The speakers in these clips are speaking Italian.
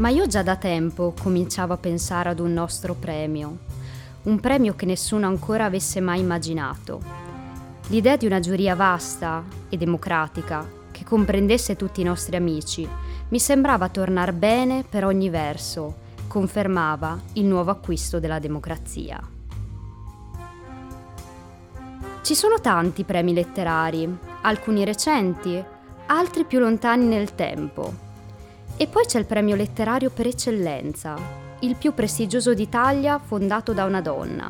Ma io già da tempo cominciavo a pensare ad un nostro premio, un premio che nessuno ancora avesse mai immaginato. L'idea di una giuria vasta e democratica che comprendesse tutti i nostri amici mi sembrava tornar bene per ogni verso, confermava il nuovo acquisto della democrazia. Ci sono tanti premi letterari, alcuni recenti, altri più lontani nel tempo e poi c'è il premio letterario per eccellenza, il più prestigioso d'Italia fondato da una donna.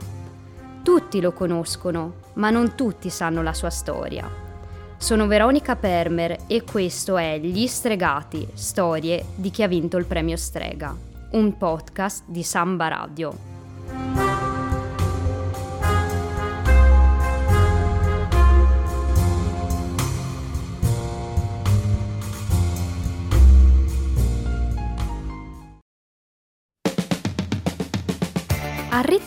Tutti lo conoscono, ma non tutti sanno la sua storia. Sono Veronica Permer e questo è Gli Stregati, storie di chi ha vinto il premio Strega, un podcast di Samba Radio.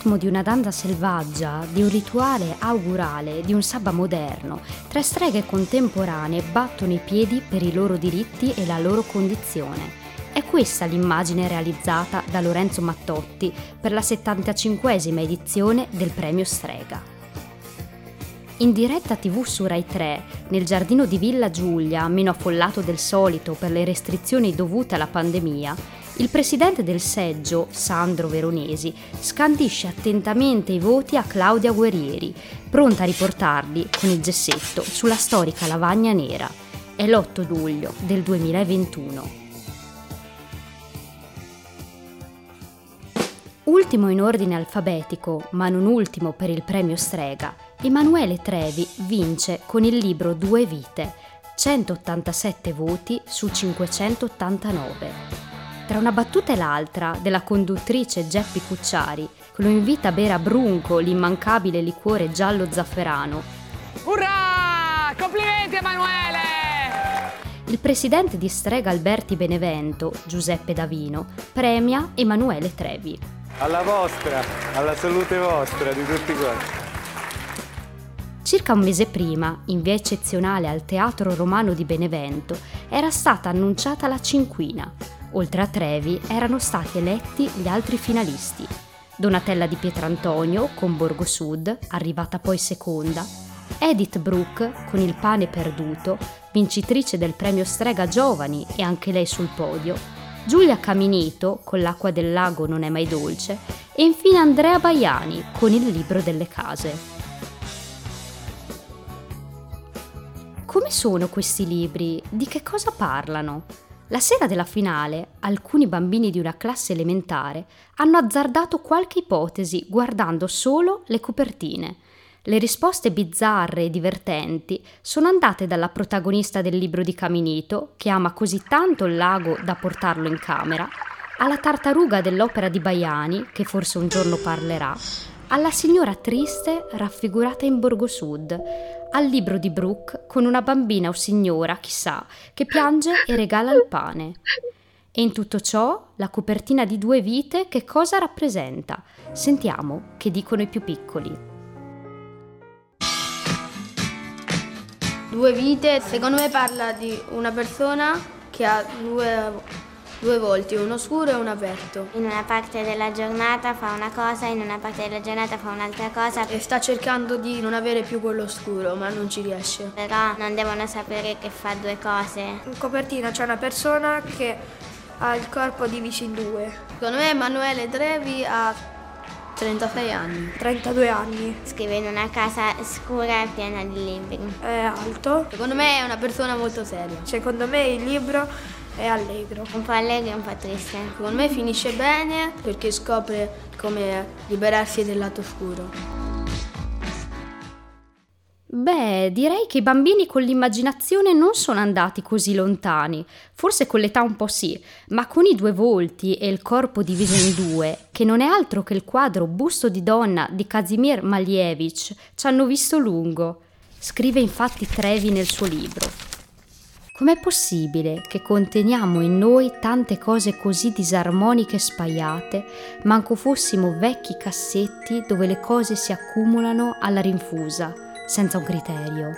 Ritmo di una danza selvaggia, di un rituale augurale, di un sabba moderno, tre streghe contemporanee battono i piedi per i loro diritti e la loro condizione. È questa l'immagine realizzata da Lorenzo Mattotti per la 75esima edizione del premio Strega. In diretta tv su Rai 3, nel giardino di Villa Giulia, meno affollato del solito per le restrizioni dovute alla pandemia, il presidente del seggio, Sandro Veronesi, scandisce attentamente i voti a Claudia Guerrieri, pronta a riportarli con il gessetto sulla storica lavagna nera. È l'8 luglio del 2021. Ultimo in ordine alfabetico, ma non ultimo per il premio Strega, Emanuele Trevi vince con il libro Due vite, 187 voti su 589. Tra una battuta e l'altra della conduttrice Geppi Cucciari, che lo invita a bere a Brunco l'immancabile liquore giallo zafferano. Urrà! Complimenti Emanuele! Il presidente di Strega Alberti Benevento, Giuseppe Davino, premia Emanuele Trevi. Alla vostra, alla salute vostra di tutti quanti. Circa un mese prima, in via eccezionale al Teatro Romano di Benevento, era stata annunciata la cinquina, Oltre a Trevi erano stati eletti gli altri finalisti. Donatella di Pietrantonio con Borgo Sud, arrivata poi seconda, Edith Brooke con Il pane perduto, vincitrice del premio Strega Giovani e anche lei sul podio, Giulia Caminito con L'acqua del lago non è mai dolce e infine Andrea Baiani con Il libro delle case. Come sono questi libri? Di che cosa parlano? La sera della finale, alcuni bambini di una classe elementare hanno azzardato qualche ipotesi guardando solo le copertine. Le risposte bizzarre e divertenti sono andate dalla protagonista del libro di Caminito, che ama così tanto il lago da portarlo in camera, alla tartaruga dell'opera di Baiani, che forse un giorno parlerà, alla signora triste raffigurata in Borgo Sud, al libro di Brooke con una bambina o signora, chissà, che piange e regala il pane. E in tutto ciò la copertina di due vite che cosa rappresenta? Sentiamo che dicono i più piccoli. Due vite, secondo me parla di una persona che ha due due volti, uno scuro e uno aperto. In una parte della giornata fa una cosa, in una parte della giornata fa un'altra cosa. E sta cercando di non avere più quello scuro, ma non ci riesce. Però non devono sapere che fa due cose. In copertina c'è una persona che ha il corpo diviso in due. Secondo me Emanuele Trevi ha 36 anni. 32 anni. Scrive in una casa scura e piena di libri. È alto. Secondo me è una persona molto seria. Secondo me il libro è allegro. Un po' allegro e un po' triste. Secondo me finisce bene perché scopre come liberarsi del lato oscuro. Beh, direi che i bambini con l'immaginazione non sono andati così lontani, forse con l'età un po' sì, ma con i due volti e il corpo diviso in due, che non è altro che il quadro Busto di donna di Kazimir Malievich, ci hanno visto lungo. Scrive infatti Trevi nel suo libro. Com'è possibile che conteniamo in noi tante cose così disarmoniche e spaiate, manco fossimo vecchi cassetti dove le cose si accumulano alla rinfusa, senza un criterio?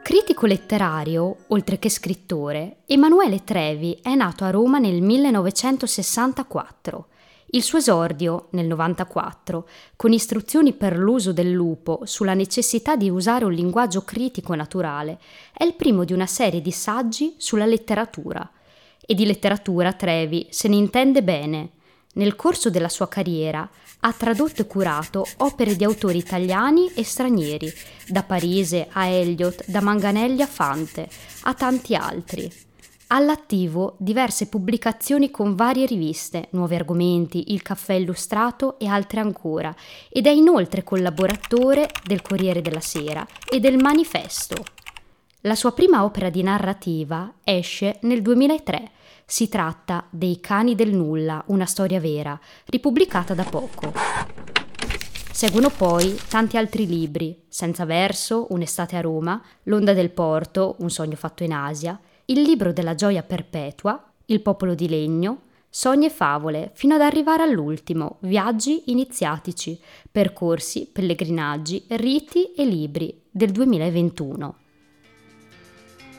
critico letterario, oltre che scrittore, Emanuele Trevi è nato a Roma nel 1964. Il suo esordio, nel 94, con istruzioni per l'uso del lupo sulla necessità di usare un linguaggio critico e naturale, è il primo di una serie di saggi sulla letteratura. E di letteratura Trevi se ne intende bene. Nel corso della sua carriera ha tradotto e curato opere di autori italiani e stranieri, da Parise a Eliot, da Manganelli a Fante, a tanti altri. All'attivo diverse pubblicazioni con varie riviste, Nuovi Argomenti, Il Caffè Illustrato e altre ancora, ed è inoltre collaboratore del Corriere della Sera e del Manifesto. La sua prima opera di narrativa esce nel 2003. Si tratta dei Cani del Nulla, una storia vera, ripubblicata da poco. Seguono poi tanti altri libri, Senza verso, Un'estate a Roma, L'onda del porto, Un sogno fatto in Asia, il libro della gioia perpetua, Il popolo di legno, Sogni e favole, fino ad arrivare all'ultimo, viaggi iniziatici, percorsi, pellegrinaggi, riti e libri del 2021.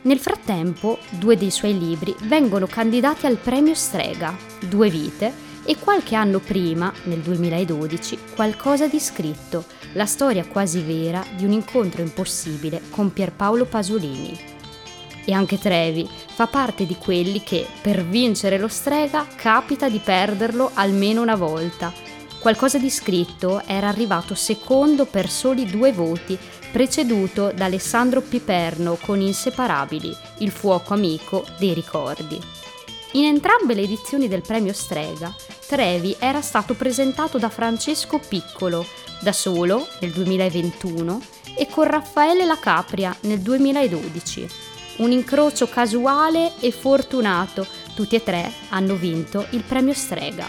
Nel frattempo, due dei suoi libri vengono candidati al premio Strega, Due vite, e qualche anno prima, nel 2012, Qualcosa di scritto, la storia quasi vera di un incontro impossibile con Pierpaolo Pasolini e anche Trevi fa parte di quelli che, per vincere lo strega, capita di perderlo almeno una volta. Qualcosa di scritto era arrivato secondo per soli due voti, preceduto da Alessandro Piperno con Inseparabili, il fuoco amico dei ricordi. In entrambe le edizioni del premio Strega, Trevi era stato presentato da Francesco Piccolo, da solo nel 2021 e con Raffaele La Capria nel 2012 un incrocio casuale e fortunato. Tutti e tre hanno vinto il premio Strega.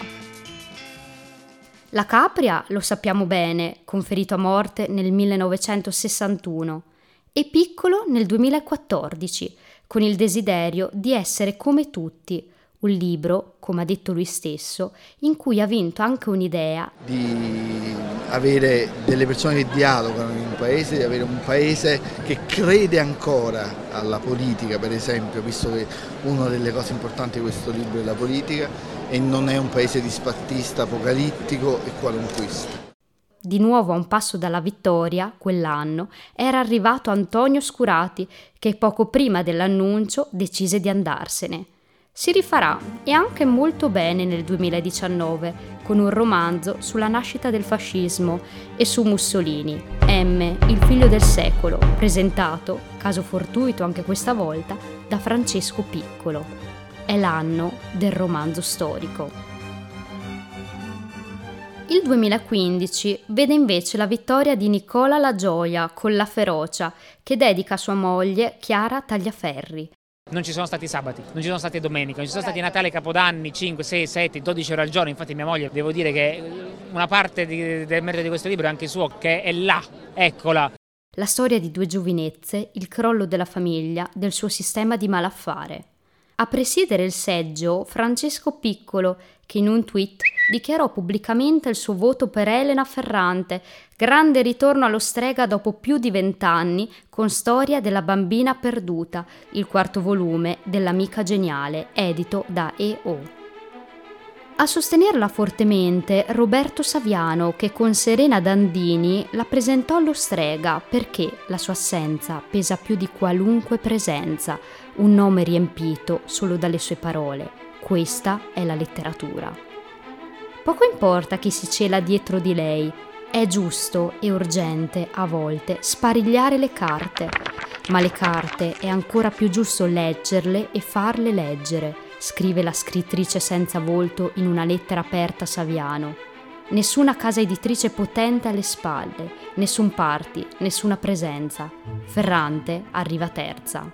La Capria, lo sappiamo bene, conferito a morte nel 1961, e Piccolo nel 2014, con il desiderio di essere come tutti, un libro, come ha detto lui stesso, in cui ha vinto anche un'idea di avere delle persone che dialogano paese, di avere un paese che crede ancora alla politica, per esempio, visto che una delle cose importanti di questo libro è la politica e non è un paese dispattista, apocalittico e qualunquista. Di nuovo a un passo dalla vittoria, quell'anno, era arrivato Antonio Scurati, che poco prima dell'annuncio decise di andarsene si rifarà e anche molto bene nel 2019 con un romanzo sulla nascita del fascismo e su Mussolini, M, il figlio del secolo, presentato, caso fortuito anche questa volta, da Francesco Piccolo. È l'anno del romanzo storico. Il 2015 vede invece la vittoria di Nicola La Gioia con La Ferocia, che dedica a sua moglie Chiara Tagliaferri, non ci sono stati sabati, non ci sono state domeniche, non ci sono stati Natale, Capodanni, 5, 6, 7, 12 ore al giorno. Infatti mia moglie, devo dire che una parte di, del merito di questo libro è anche suo, che è là, eccola. La storia di due giovinezze, il crollo della famiglia, del suo sistema di malaffare. A presiedere il seggio Francesco Piccolo, che in un tweet dichiarò pubblicamente il suo voto per Elena Ferrante, grande ritorno allo strega dopo più di vent'anni, con Storia della bambina perduta, il quarto volume dell'amica geniale, edito da EO. A sostenerla fortemente Roberto Saviano, che con Serena Dandini la presentò allo strega perché la sua assenza pesa più di qualunque presenza, un nome riempito solo dalle sue parole. Questa è la letteratura. Poco importa chi si cela dietro di lei, è giusto e urgente a volte sparigliare le carte, ma le carte è ancora più giusto leggerle e farle leggere scrive la scrittrice senza volto in una lettera aperta a Saviano. Nessuna casa editrice potente alle spalle, nessun party, nessuna presenza. Ferrante arriva terza.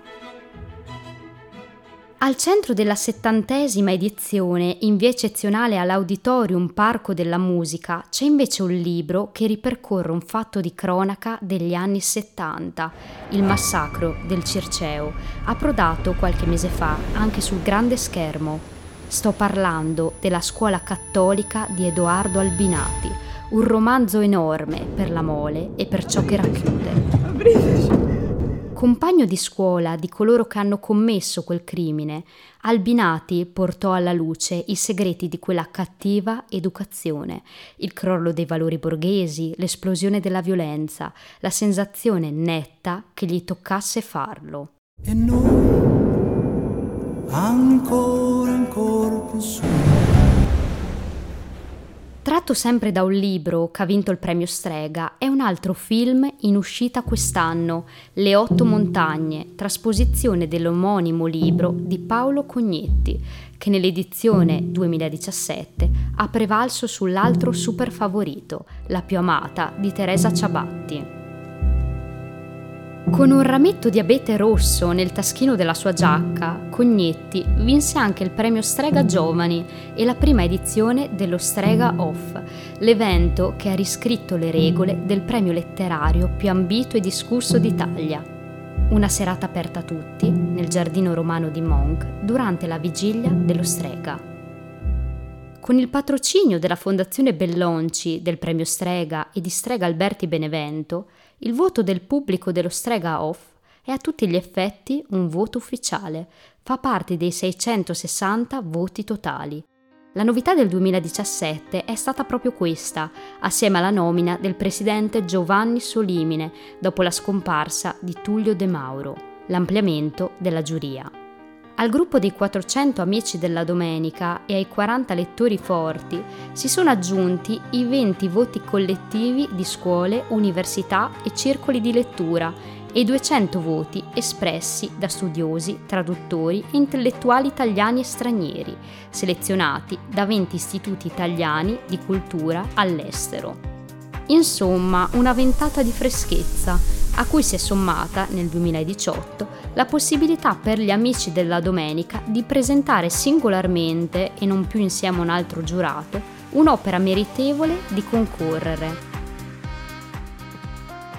Al centro della settantesima edizione, in via eccezionale all'Auditorium Parco della Musica, c'è invece un libro che ripercorre un fatto di cronaca degli anni 70, il massacro del Circeo, approdato qualche mese fa anche sul grande schermo. Sto parlando della scuola cattolica di Edoardo Albinati, un romanzo enorme per la mole e per ciò che racchiude. Compagno di scuola di coloro che hanno commesso quel crimine, Albinati portò alla luce i segreti di quella cattiva educazione, il crollo dei valori borghesi, l'esplosione della violenza, la sensazione netta che gli toccasse farlo. E noi ancora, ancora più su. Tratto sempre da un libro che ha vinto il premio Strega, è un altro film in uscita quest'anno, Le otto montagne, trasposizione dell'omonimo libro di Paolo Cognetti, che nell'edizione 2017 ha prevalso sull'altro super favorito, La più amata di Teresa Ciabatti. Con un rametto di abete rosso nel taschino della sua giacca, Cognetti vinse anche il premio Strega Giovani e la prima edizione dello Strega Off, l'evento che ha riscritto le regole del premio letterario più ambito e discusso d'Italia. Una serata aperta a tutti nel giardino romano di Monk durante la vigilia dello Strega. Con il patrocinio della Fondazione Bellonci, del premio Strega e di Strega Alberti Benevento, il voto del pubblico dello Strega Off è a tutti gli effetti un voto ufficiale, fa parte dei 660 voti totali. La novità del 2017 è stata proprio questa, assieme alla nomina del presidente Giovanni Solimine dopo la scomparsa di Tullio De Mauro, l'ampliamento della giuria. Al gruppo dei 400 amici della domenica e ai 40 lettori forti si sono aggiunti i 20 voti collettivi di scuole, università e circoli di lettura e i 200 voti espressi da studiosi, traduttori e intellettuali italiani e stranieri, selezionati da 20 istituti italiani di cultura all'estero. Insomma, una ventata di freschezza, a cui si è sommata, nel 2018, la possibilità per gli amici della domenica di presentare singolarmente, e non più insieme a un altro giurato, un'opera meritevole di concorrere.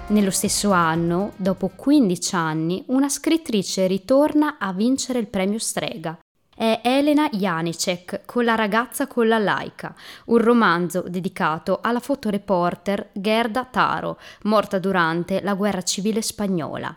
Nello stesso anno, dopo 15 anni, una scrittrice ritorna a vincere il premio Strega, è Elena Janicek con La ragazza con la laica, un romanzo dedicato alla fotoreporter Gerda Taro, morta durante la guerra civile spagnola.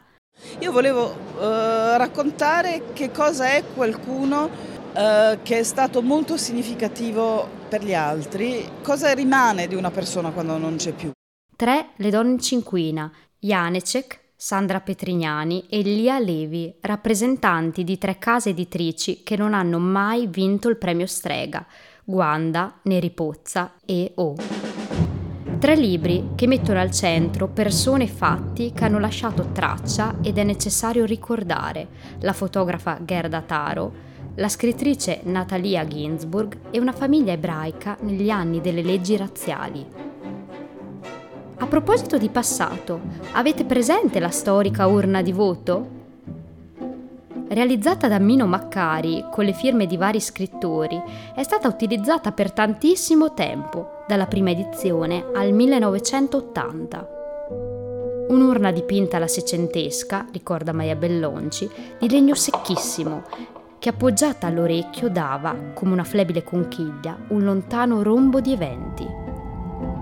Io volevo uh, raccontare che cosa è qualcuno uh, che è stato molto significativo per gli altri, cosa rimane di una persona quando non c'è più. 3. Le donne in cinquina, Janecek, Sandra Petrignani e Lia Levi, rappresentanti di tre case editrici che non hanno mai vinto il premio Strega, Guanda, Neri Pozza e O. Tre libri che mettono al centro persone e fatti che hanno lasciato traccia ed è necessario ricordare, la fotografa Gerda Taro, la scrittrice Natalia Ginsburg e una famiglia ebraica negli anni delle leggi razziali. A proposito di passato, avete presente la storica urna di voto? Realizzata da Mino Maccari con le firme di vari scrittori, è stata utilizzata per tantissimo tempo, dalla prima edizione al 1980. Un'urna dipinta alla seicentesca, ricorda Maia Bellonci, di legno secchissimo, che appoggiata all'orecchio dava, come una flebile conchiglia, un lontano rombo di eventi.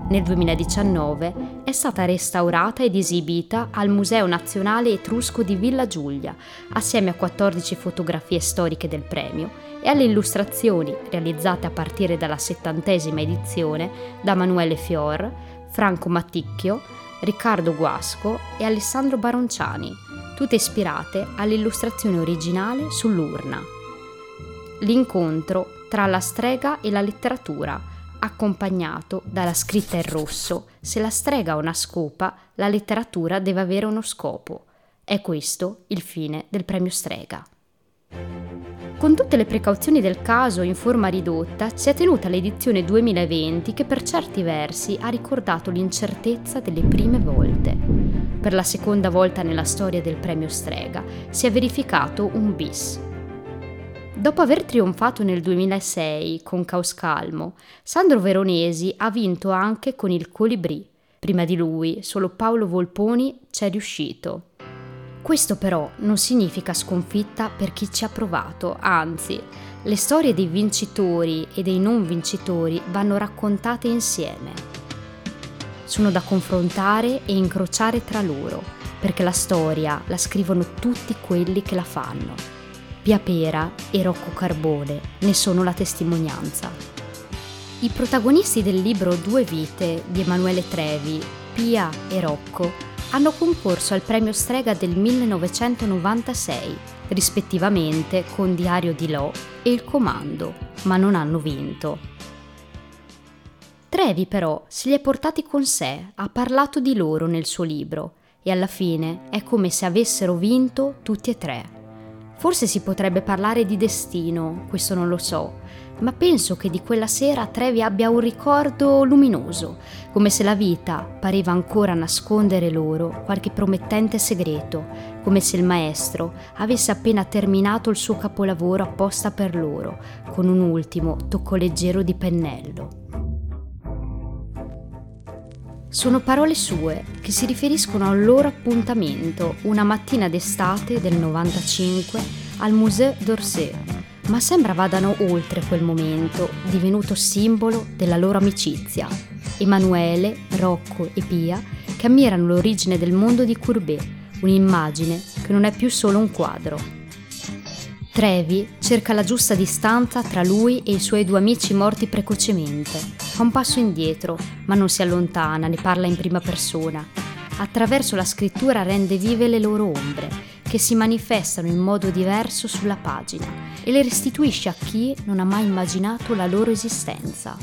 Nel 2019 è stata restaurata ed esibita al Museo Nazionale Etrusco di Villa Giulia, assieme a 14 fotografie storiche del premio e alle illustrazioni realizzate a partire dalla settantesima edizione da Manuele Fior, Franco Matticchio, Riccardo Guasco e Alessandro Baronciani, tutte ispirate all'illustrazione originale sull'urna. L'incontro tra la strega e la letteratura accompagnato dalla scritta in rosso se la strega ha una scopa, la letteratura deve avere uno scopo. È questo il fine del premio Strega. Con tutte le precauzioni del caso in forma ridotta, si è tenuta l'edizione 2020 che per certi versi ha ricordato l'incertezza delle prime volte. Per la seconda volta nella storia del premio Strega si è verificato un bis, Dopo aver trionfato nel 2006 con Caos Calmo, Sandro Veronesi ha vinto anche con il Colibrì. Prima di lui, solo Paolo Volponi c'è riuscito. Questo però non significa sconfitta per chi ci ha provato, anzi, le storie dei vincitori e dei non vincitori vanno raccontate insieme. sono da confrontare e incrociare tra loro, perché la storia la scrivono tutti quelli che la fanno. Pia Pera e Rocco Carbone ne sono la testimonianza. I protagonisti del libro Due vite di Emanuele Trevi, Pia e Rocco, hanno concorso al premio Strega del 1996, rispettivamente con Diario di Lo e Il Comando, ma non hanno vinto. Trevi però se li è portati con sé, ha parlato di loro nel suo libro e alla fine è come se avessero vinto tutti e tre. Forse si potrebbe parlare di destino, questo non lo so, ma penso che di quella sera Trevi abbia un ricordo luminoso, come se la vita pareva ancora nascondere loro qualche promettente segreto, come se il maestro avesse appena terminato il suo capolavoro apposta per loro, con un ultimo tocco leggero di pennello. Sono parole sue che si riferiscono al loro appuntamento una mattina d'estate del 95 al Musée d'Orsay, ma sembra vadano oltre quel momento, divenuto simbolo della loro amicizia. Emanuele, Rocco e Pia che ammirano l'origine del mondo di Courbet, un'immagine che non è più solo un quadro. Trevi cerca la giusta distanza tra lui e i suoi due amici morti precocemente. Fa un passo indietro, ma non si allontana, ne parla in prima persona. Attraverso la scrittura rende vive le loro ombre, che si manifestano in modo diverso sulla pagina, e le restituisce a chi non ha mai immaginato la loro esistenza.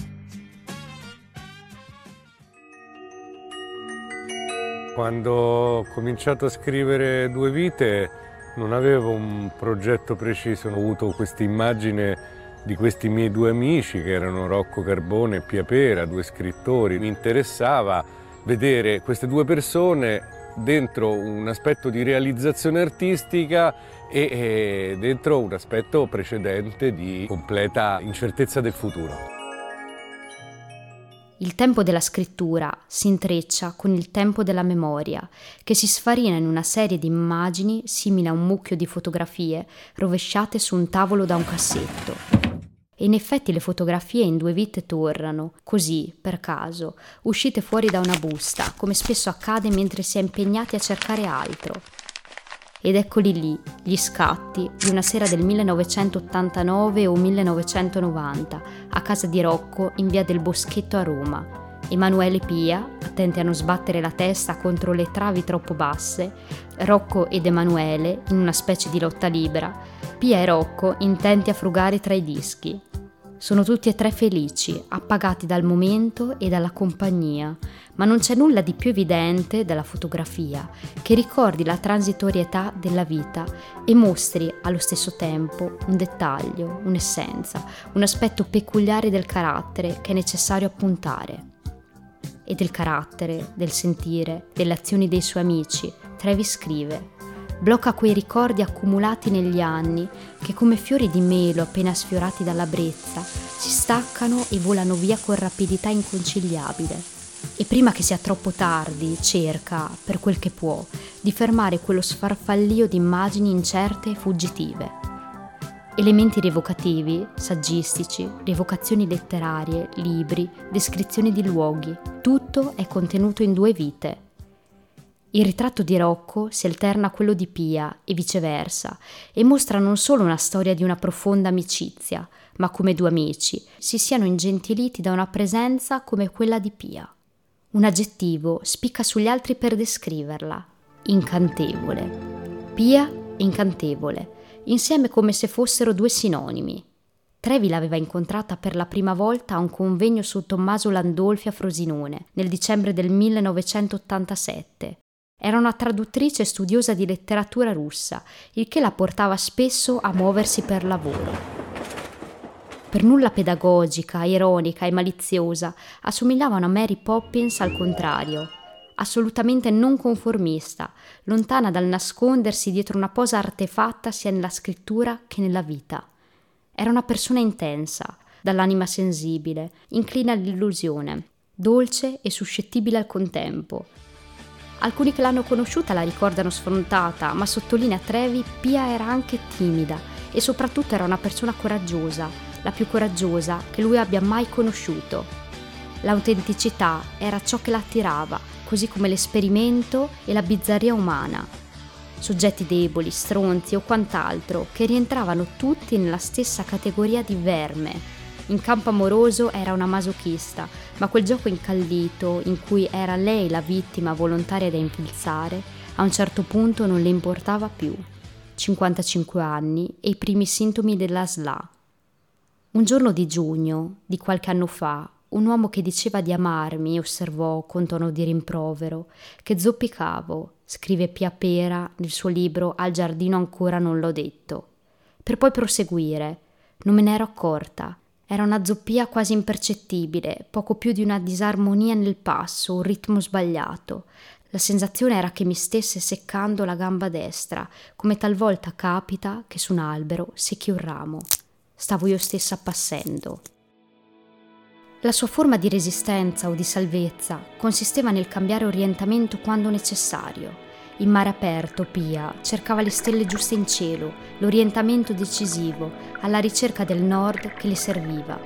Quando ho cominciato a scrivere Due vite non avevo un progetto preciso, ho avuto questa immagine di questi miei due amici che erano Rocco Carbone e Pia Pera, due scrittori. Mi interessava vedere queste due persone dentro un aspetto di realizzazione artistica e, dentro un aspetto precedente di completa incertezza del futuro. Il tempo della scrittura si intreccia con il tempo della memoria, che si sfarina in una serie di immagini simile a un mucchio di fotografie rovesciate su un tavolo da un cassetto. E in effetti le fotografie in due vite tornano, così, per caso, uscite fuori da una busta, come spesso accade mentre si è impegnati a cercare altro, ed eccoli lì, gli scatti di una sera del 1989 o 1990, a casa di Rocco in via del Boschetto a Roma. Emanuele Pia, attenti a non sbattere la testa contro le travi troppo basse, Rocco ed Emanuele in una specie di lotta libera, Pia e Rocco intenti a frugare tra i dischi, sono tutti e tre felici, appagati dal momento e dalla compagnia, ma non c'è nulla di più evidente della fotografia che ricordi la transitorietà della vita e mostri allo stesso tempo un dettaglio, un'essenza, un aspetto peculiare del carattere che è necessario appuntare. E del carattere, del sentire, delle azioni dei suoi amici, Trevi scrive blocca quei ricordi accumulati negli anni che come fiori di melo appena sfiorati dalla brezza si staccano e volano via con rapidità inconciliabile. E prima che sia troppo tardi cerca, per quel che può, di fermare quello sfarfallio di immagini incerte e fuggitive. Elementi rievocativi, saggistici, rievocazioni letterarie, libri, descrizioni di luoghi, tutto è contenuto in due vite, il ritratto di Rocco si alterna a quello di Pia e viceversa e mostra non solo una storia di una profonda amicizia, ma come due amici si siano ingentiliti da una presenza come quella di Pia. Un aggettivo spicca sugli altri per descriverla, incantevole. Pia incantevole, insieme come se fossero due sinonimi. Trevi l'aveva incontrata per la prima volta a un convegno su Tommaso Landolfi a Frosinone nel dicembre del 1987 era una traduttrice studiosa di letteratura russa, il che la portava spesso a muoversi per lavoro. Per nulla pedagogica, ironica e maliziosa, assomigliava a Mary Poppins al contrario, assolutamente non conformista, lontana dal nascondersi dietro una posa artefatta sia nella scrittura che nella vita. Era una persona intensa, dall'anima sensibile, inclina all'illusione, dolce e suscettibile al contempo, Alcuni che l'hanno conosciuta la ricordano sfrontata, ma sottolinea Trevi, Pia era anche timida e soprattutto era una persona coraggiosa, la più coraggiosa che lui abbia mai conosciuto. L'autenticità era ciò che l'attirava, così come l'esperimento e la bizzarria umana. Soggetti deboli, stronzi o quant'altro, che rientravano tutti nella stessa categoria di verme. In campo amoroso era una masochista, ma quel gioco incallito, in cui era lei la vittima volontaria da infilzare, a un certo punto non le importava più. 55 anni e i primi sintomi della SLA. Un giorno di giugno, di qualche anno fa, un uomo che diceva di amarmi osservò con tono di rimprovero che zoppicavo, scrive Pia Pera nel suo libro Al giardino ancora non l'ho detto. Per poi proseguire. Non me ne ero accorta. Era una zoppia quasi impercettibile, poco più di una disarmonia nel passo, un ritmo sbagliato. La sensazione era che mi stesse seccando la gamba destra, come talvolta capita che su un albero secchi un ramo. Stavo io stessa appassendo. La sua forma di resistenza o di salvezza consisteva nel cambiare orientamento quando necessario. In mare aperto, Pia cercava le stelle giuste in cielo, l'orientamento decisivo, alla ricerca del nord che le serviva.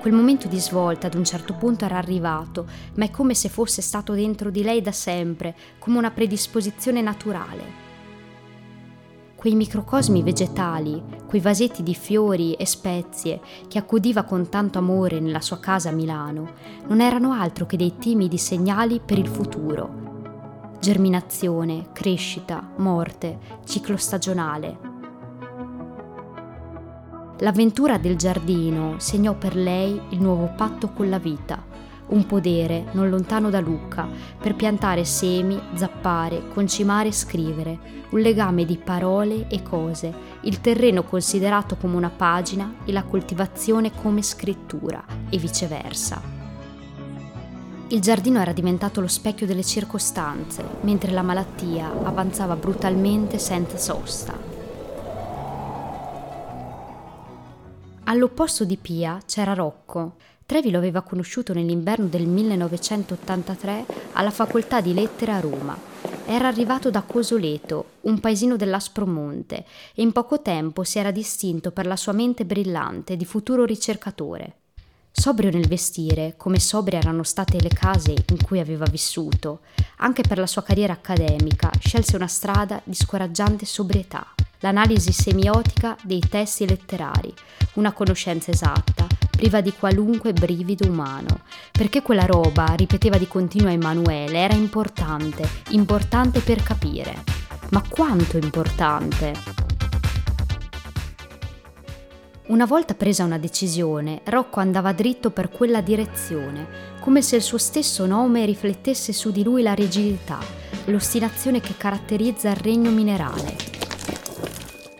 Quel momento di svolta ad un certo punto era arrivato, ma è come se fosse stato dentro di lei da sempre, come una predisposizione naturale. Quei microcosmi vegetali, quei vasetti di fiori e spezie che accudiva con tanto amore nella sua casa a Milano, non erano altro che dei timidi segnali per il futuro. Germinazione, crescita, morte, ciclo stagionale, L'avventura del giardino segnò per lei il nuovo patto con la vita, un podere non lontano da Lucca, per piantare semi, zappare, concimare e scrivere, un legame di parole e cose, il terreno considerato come una pagina e la coltivazione come scrittura, e viceversa. Il giardino era diventato lo specchio delle circostanze, mentre la malattia avanzava brutalmente senza sosta. All'opposto di Pia c'era Rocco. Trevi lo aveva conosciuto nell'inverno del 1983 alla facoltà di lettere a Roma. Era arrivato da Cosoleto, un paesino dell'Aspromonte, e in poco tempo si era distinto per la sua mente brillante di futuro ricercatore. Sobrio nel vestire, come sobrie erano state le case in cui aveva vissuto, anche per la sua carriera accademica scelse una strada di scoraggiante sobrietà l'analisi semiotica dei testi letterari, una conoscenza esatta, priva di qualunque brivido umano, perché quella roba, ripeteva di continuo Emanuele, era importante, importante per capire. Ma quanto importante? Una volta presa una decisione, Rocco andava dritto per quella direzione, come se il suo stesso nome riflettesse su di lui la rigidità, l'ostinazione che caratterizza il regno minerale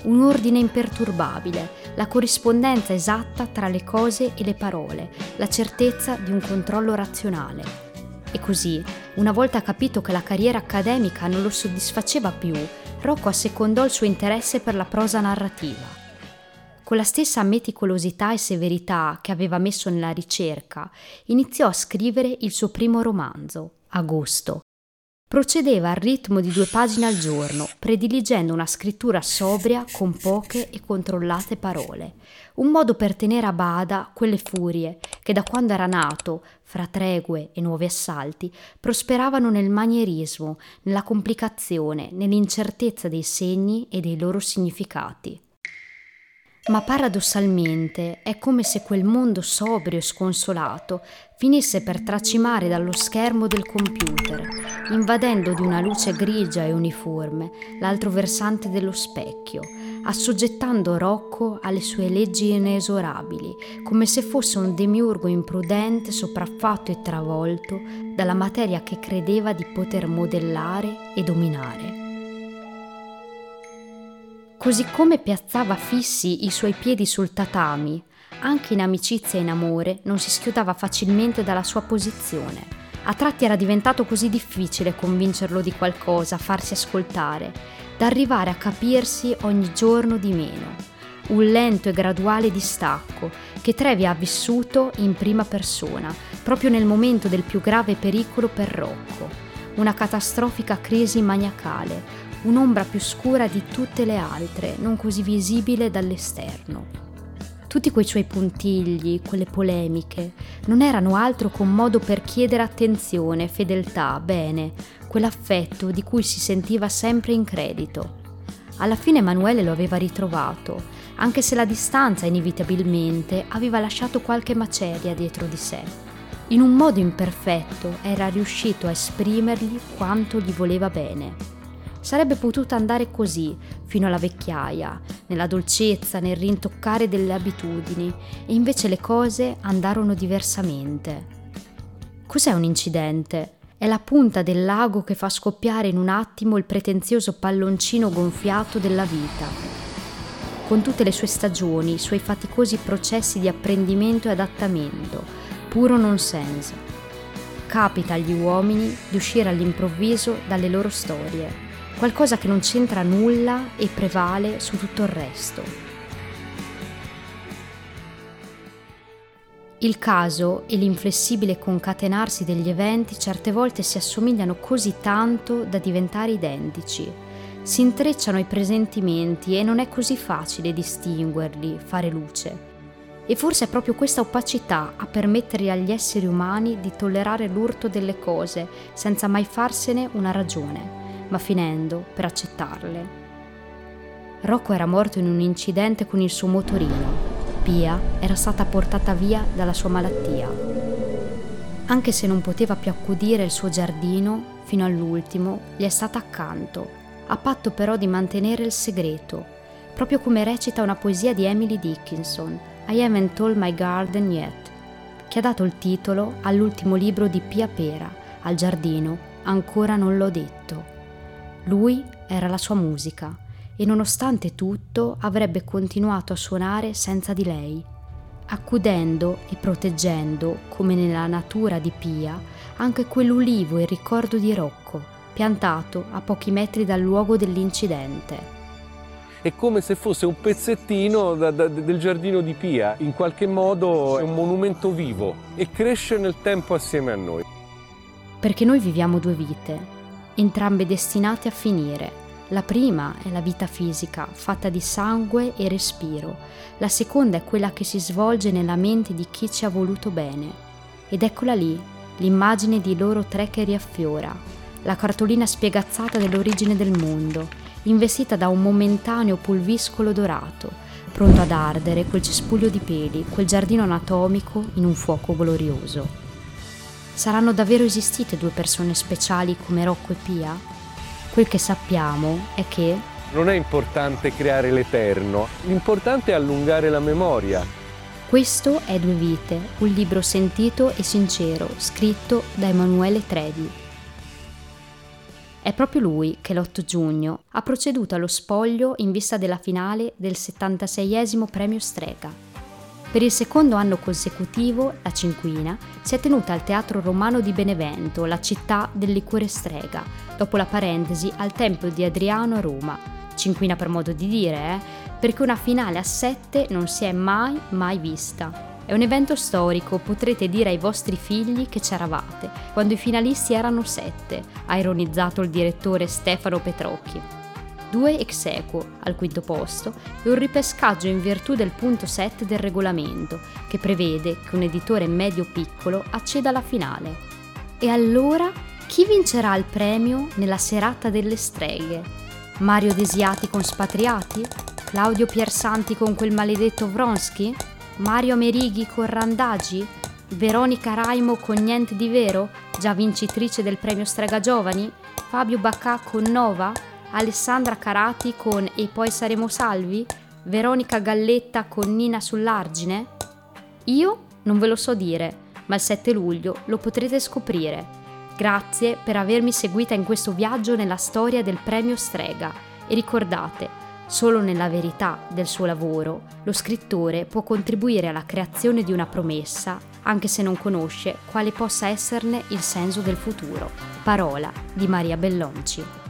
un ordine imperturbabile, la corrispondenza esatta tra le cose e le parole, la certezza di un controllo razionale. E così, una volta capito che la carriera accademica non lo soddisfaceva più, Rocco assecondò il suo interesse per la prosa narrativa. Con la stessa meticolosità e severità che aveva messo nella ricerca, iniziò a scrivere il suo primo romanzo, Agosto, Procedeva al ritmo di due pagine al giorno, prediligendo una scrittura sobria con poche e controllate parole, un modo per tenere a bada quelle furie che da quando era nato, fra tregue e nuovi assalti, prosperavano nel manierismo, nella complicazione, nell'incertezza dei segni e dei loro significati. Ma paradossalmente è come se quel mondo sobrio e sconsolato finisse per tracimare dallo schermo del computer, invadendo di una luce grigia e uniforme l'altro versante dello specchio, assoggettando Rocco alle sue leggi inesorabili, come se fosse un demiurgo imprudente, sopraffatto e travolto dalla materia che credeva di poter modellare e dominare. Così come piazzava fissi i suoi piedi sul tatami, anche in amicizia e in amore non si schiudava facilmente dalla sua posizione. A tratti era diventato così difficile convincerlo di qualcosa, farsi ascoltare, da arrivare a capirsi ogni giorno di meno. Un lento e graduale distacco che Trevi ha vissuto in prima persona, proprio nel momento del più grave pericolo per Rocco. Una catastrofica crisi maniacale, un'ombra più scura di tutte le altre, non così visibile dall'esterno. Tutti quei suoi puntigli, quelle polemiche, non erano altro che un modo per chiedere attenzione, fedeltà, bene, quell'affetto di cui si sentiva sempre in credito. Alla fine Emanuele lo aveva ritrovato, anche se la distanza inevitabilmente aveva lasciato qualche maceria dietro di sé. In un modo imperfetto era riuscito a esprimergli quanto gli voleva bene. Sarebbe potuto andare così, fino alla vecchiaia, nella dolcezza, nel rintoccare delle abitudini, e invece le cose andarono diversamente. Cos'è un incidente? È la punta del lago che fa scoppiare in un attimo il pretenzioso palloncino gonfiato della vita. Con tutte le sue stagioni, i suoi faticosi processi di apprendimento e adattamento, puro nonsense. Capita agli uomini di uscire all'improvviso dalle loro storie qualcosa che non c'entra nulla e prevale su tutto il resto. Il caso e l'inflessibile concatenarsi degli eventi certe volte si assomigliano così tanto da diventare identici. Si intrecciano i presentimenti e non è così facile distinguerli, fare luce. E forse è proprio questa opacità a permettere agli esseri umani di tollerare l'urto delle cose senza mai farsene una ragione ma finendo per accettarle. Rocco era morto in un incidente con il suo motorino. Pia era stata portata via dalla sua malattia. Anche se non poteva più accudire il suo giardino, fino all'ultimo gli è stata accanto, a patto però di mantenere il segreto, proprio come recita una poesia di Emily Dickinson, I haven't told my garden yet, che ha dato il titolo all'ultimo libro di Pia Pera, al giardino Ancora non l'ho detto. Lui era la sua musica e nonostante tutto avrebbe continuato a suonare senza di lei, accudendo e proteggendo, come nella natura di Pia, anche quell'ulivo in ricordo di Rocco, piantato a pochi metri dal luogo dell'incidente. È come se fosse un pezzettino da, da, del giardino di Pia, in qualche modo è un monumento vivo e cresce nel tempo assieme a noi. Perché noi viviamo due vite, entrambe destinate a finire. La prima è la vita fisica, fatta di sangue e respiro. La seconda è quella che si svolge nella mente di chi ci ha voluto bene. Ed eccola lì, l'immagine di loro tre che riaffiora, la cartolina spiegazzata dell'origine del mondo, investita da un momentaneo pulviscolo dorato, pronto ad ardere quel cespuglio di peli, quel giardino anatomico in un fuoco glorioso. Saranno davvero esistite due persone speciali come Rocco e Pia? Quel che sappiamo è che... Non è importante creare l'eterno, l'importante è allungare la memoria. Questo è Due Vite, un libro sentito e sincero, scritto da Emanuele Tredi. È proprio lui che l'8 giugno ha proceduto allo spoglio in vista della finale del 76esimo premio Strega per il secondo anno consecutivo, la cinquina si è tenuta al Teatro Romano di Benevento, la città del liquore strega, dopo la parentesi al Tempio di Adriano a Roma. Cinquina per modo di dire, eh? Perché una finale a sette non si è mai, mai vista. È un evento storico, potrete dire ai vostri figli che c'eravate, quando i finalisti erano sette, ha ironizzato il direttore Stefano Petrocchi due ex equo al quinto posto e un ripescaggio in virtù del punto 7 del regolamento, che prevede che un editore medio-piccolo acceda alla finale. E allora chi vincerà il premio nella serata delle streghe? Mario Desiati con Spatriati? Claudio Piersanti con quel maledetto Vronsky? Mario Merighi con Randagi? Veronica Raimo con Niente di Vero, già vincitrice del premio Strega Giovani? Fabio Baccà con Nova? Alessandra Carati con E poi saremo salvi? Veronica Galletta con Nina sull'argine? Io non ve lo so dire, ma il 7 luglio lo potrete scoprire. Grazie per avermi seguita in questo viaggio nella storia del premio Strega e ricordate, solo nella verità del suo lavoro lo scrittore può contribuire alla creazione di una promessa anche se non conosce quale possa esserne il senso del futuro. Parola di Maria Bellonci.